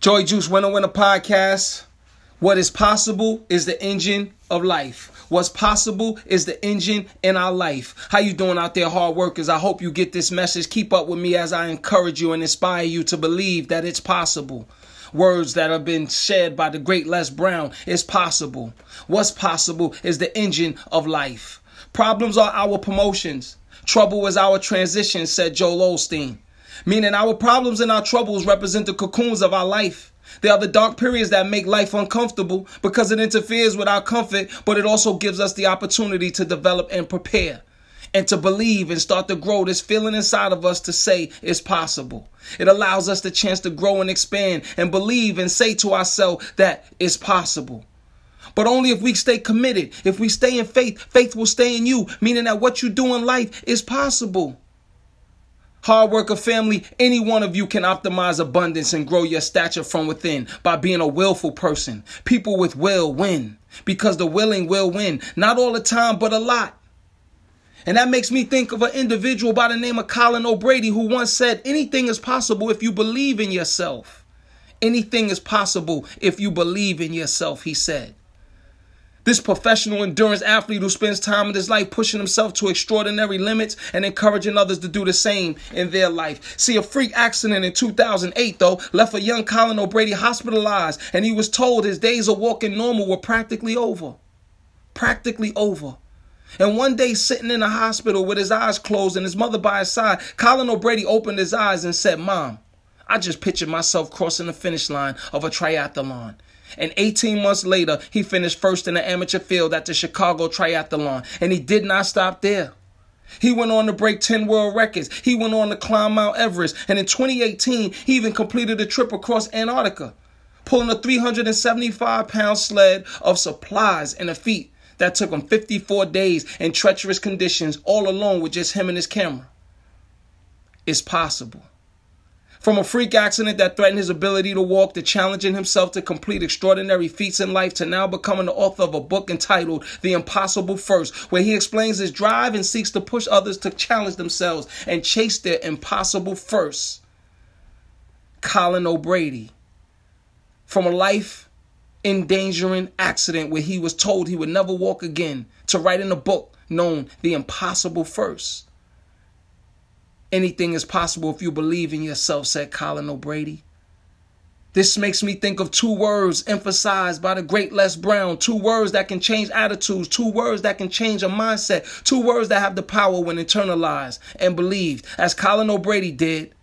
Joy Juice Winner Winner Podcast. What is possible is the engine of life. What's possible is the engine in our life. How you doing out there, hard workers? I hope you get this message. Keep up with me as I encourage you and inspire you to believe that it's possible. Words that have been said by the great Les Brown. It's possible. What's possible is the engine of life. Problems are our promotions. Trouble is our transition, said Joel Osteen meaning our problems and our troubles represent the cocoons of our life. They are the dark periods that make life uncomfortable because it interferes with our comfort, but it also gives us the opportunity to develop and prepare and to believe and start to grow this feeling inside of us to say it's possible. It allows us the chance to grow and expand and believe and say to ourselves that it's possible. But only if we stay committed, if we stay in faith, faith will stay in you, meaning that what you do in life is possible. Hard worker family, any one of you can optimize abundance and grow your stature from within by being a willful person. People with will win because the willing will win. Not all the time, but a lot. And that makes me think of an individual by the name of Colin O'Brady who once said, Anything is possible if you believe in yourself. Anything is possible if you believe in yourself, he said. This professional endurance athlete who spends time in his life pushing himself to extraordinary limits and encouraging others to do the same in their life. See, a freak accident in 2008, though, left a young Colin O'Brady hospitalized, and he was told his days of walking normal were practically over. Practically over. And one day, sitting in a hospital with his eyes closed and his mother by his side, Colin O'Brady opened his eyes and said, Mom, I just pictured myself crossing the finish line of a triathlon. And 18 months later, he finished first in the amateur field at the Chicago Triathlon. And he did not stop there. He went on to break 10 world records. He went on to climb Mount Everest. And in 2018, he even completed a trip across Antarctica, pulling a 375 pound sled of supplies in a feat that took him 54 days in treacherous conditions, all alone with just him and his camera. It's possible. From a freak accident that threatened his ability to walk to challenging himself to complete extraordinary feats in life to now becoming the author of a book entitled The Impossible First, where he explains his drive and seeks to push others to challenge themselves and chase their impossible first. Colin O'Brady. From a life endangering accident where he was told he would never walk again to writing a book known The Impossible First. Anything is possible if you believe in yourself, said Colin O'Brady. This makes me think of two words emphasized by the great Les Brown. Two words that can change attitudes. Two words that can change a mindset. Two words that have the power when internalized and believed, as Colin O'Brady did.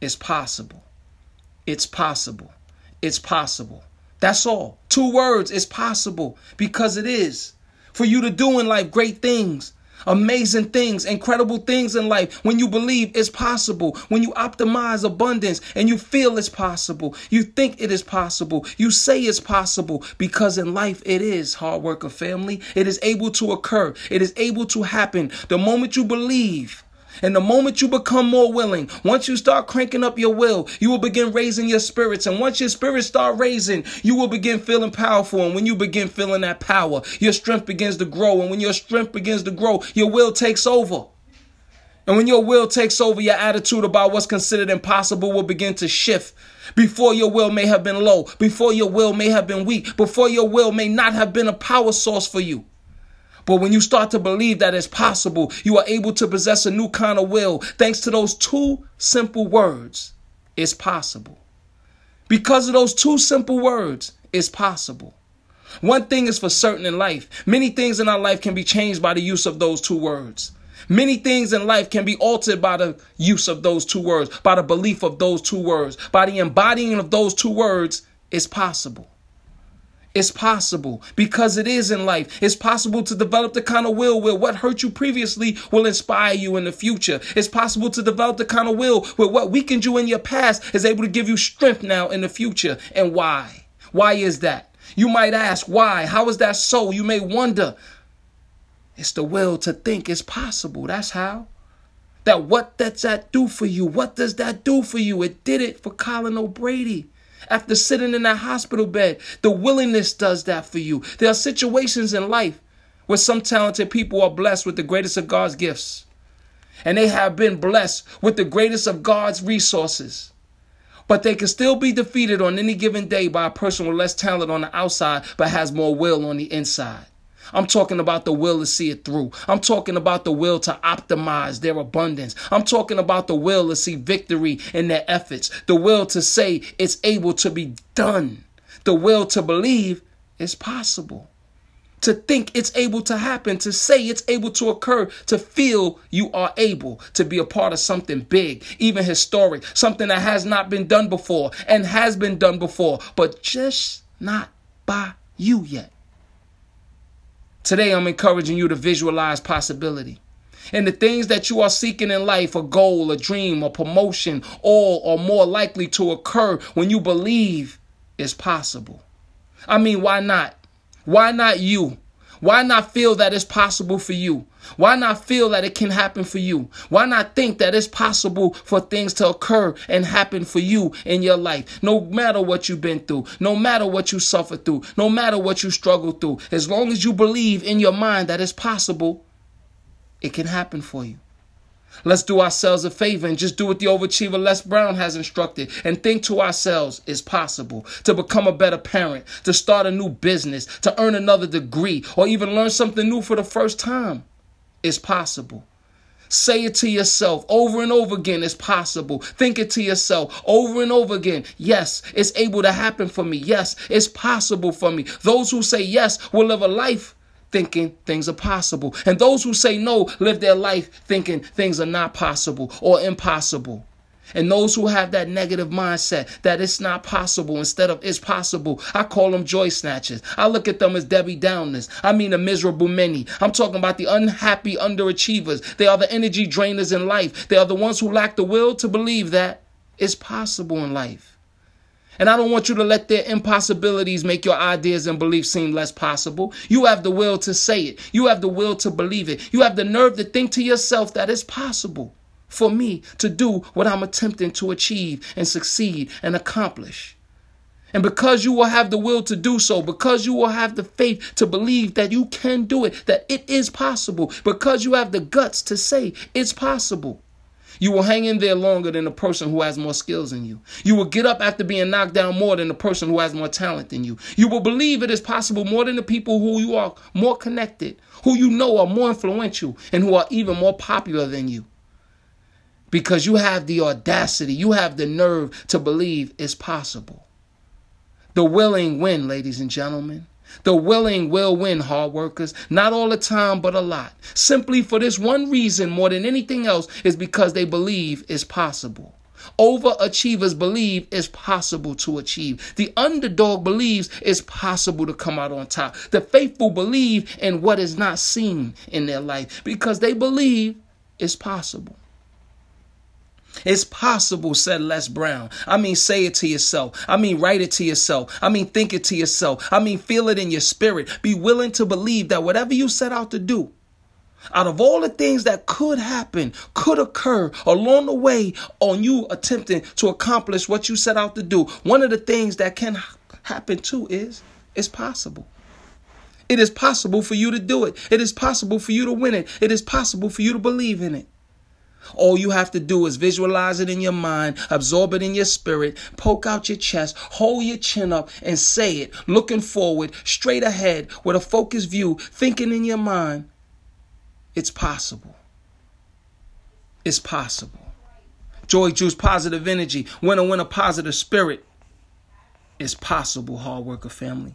It's possible. It's possible. It's possible. That's all. Two words. It's possible because it is. For you to do in life great things amazing things, incredible things in life when you believe it's possible, when you optimize abundance and you feel it's possible, you think it is possible, you say it's possible because in life it is hard work of family. It is able to occur, it is able to happen the moment you believe. And the moment you become more willing, once you start cranking up your will, you will begin raising your spirits. And once your spirits start raising, you will begin feeling powerful. And when you begin feeling that power, your strength begins to grow. And when your strength begins to grow, your will takes over. And when your will takes over, your attitude about what's considered impossible will begin to shift. Before your will may have been low, before your will may have been weak, before your will may not have been a power source for you. But when you start to believe that it's possible, you are able to possess a new kind of will thanks to those two simple words. It's possible. Because of those two simple words, it's possible. One thing is for certain in life many things in our life can be changed by the use of those two words. Many things in life can be altered by the use of those two words, by the belief of those two words, by the embodying of those two words. It's possible. It's possible because it is in life. It's possible to develop the kind of will where what hurt you previously will inspire you in the future. It's possible to develop the kind of will where what weakened you in your past is able to give you strength now in the future. And why? Why is that? You might ask, why? How is that so? You may wonder. It's the will to think it's possible. That's how. That what does that do for you? What does that do for you? It did it for Colin O'Brady after sitting in that hospital bed. The willingness does that for you. There are situations in life where some talented people are blessed with the greatest of God's gifts, and they have been blessed with the greatest of God's resources. But they can still be defeated on any given day by a person with less talent on the outside but has more will on the inside. I'm talking about the will to see it through. I'm talking about the will to optimize their abundance. I'm talking about the will to see victory in their efforts. The will to say it's able to be done. The will to believe it's possible to think it's able to happen, to say it's able to occur, to feel you are able to be a part of something big, even historic, something that has not been done before and has been done before, but just not by you yet. Today, I'm encouraging you to visualize possibility. And the things that you are seeking in life, a goal, a dream, a promotion, all are more likely to occur when you believe it's possible. I mean, why not? Why not you? Why not feel that it's possible for you? Why not feel that it can happen for you? Why not think that it's possible for things to occur and happen for you in your life? No matter what you've been through, no matter what you suffered through, no matter what you struggled through, as long as you believe in your mind that it's possible, it can happen for you. Let's do ourselves a favor and just do what the overachiever Les Brown has instructed and think to ourselves it's possible to become a better parent, to start a new business, to earn another degree, or even learn something new for the first time. It's possible. Say it to yourself over and over again. It's possible. Think it to yourself over and over again. Yes, it's able to happen for me. Yes, it's possible for me. Those who say yes will live a life thinking things are possible. And those who say no live their life thinking things are not possible or impossible. And those who have that negative mindset that it's not possible instead of it's possible, I call them joy snatchers. I look at them as Debbie Downers. I mean the miserable many. I'm talking about the unhappy underachievers. They are the energy drainers in life. They are the ones who lack the will to believe that it's possible in life. And I don't want you to let their impossibilities make your ideas and beliefs seem less possible. You have the will to say it. You have the will to believe it. You have the nerve to think to yourself that it's possible for me to do what I'm attempting to achieve and succeed and accomplish. And because you will have the will to do so, because you will have the faith to believe that you can do it, that it is possible, because you have the guts to say it's possible, you will hang in there longer than the person who has more skills than you. You will get up after being knocked down more than the person who has more talent than you. You will believe it is possible more than the people who you are more connected, who you know are more influential, and who are even more popular than you. Because you have the audacity, you have the nerve to believe it's possible. The willing win, ladies and gentlemen. The willing will win, hard workers. Not all the time, but a lot. Simply for this one reason, more than anything else, is because they believe it's possible. Overachievers believe it's possible to achieve. The underdog believes it's possible to come out on top. The faithful believe in what is not seen in their life because they believe it's possible. It's possible, said Les Brown. I mean, say it to yourself. I mean, write it to yourself. I mean, think it to yourself. I mean, feel it in your spirit. Be willing to believe that whatever you set out to do, out of all the things that could happen, could occur along the way on you attempting to accomplish what you set out to do, one of the things that can happen too is it's possible. It is possible for you to do it. It is possible for you to win it. It is possible for you to believe in it. All you have to do is visualize it in your mind, absorb it in your spirit, poke out your chest, hold your chin up, and say it, looking forward, straight ahead, with a focused view, thinking in your mind. It's possible. It's possible. Joy juice, positive energy, winner, winner, positive spirit. It's possible, hard worker family.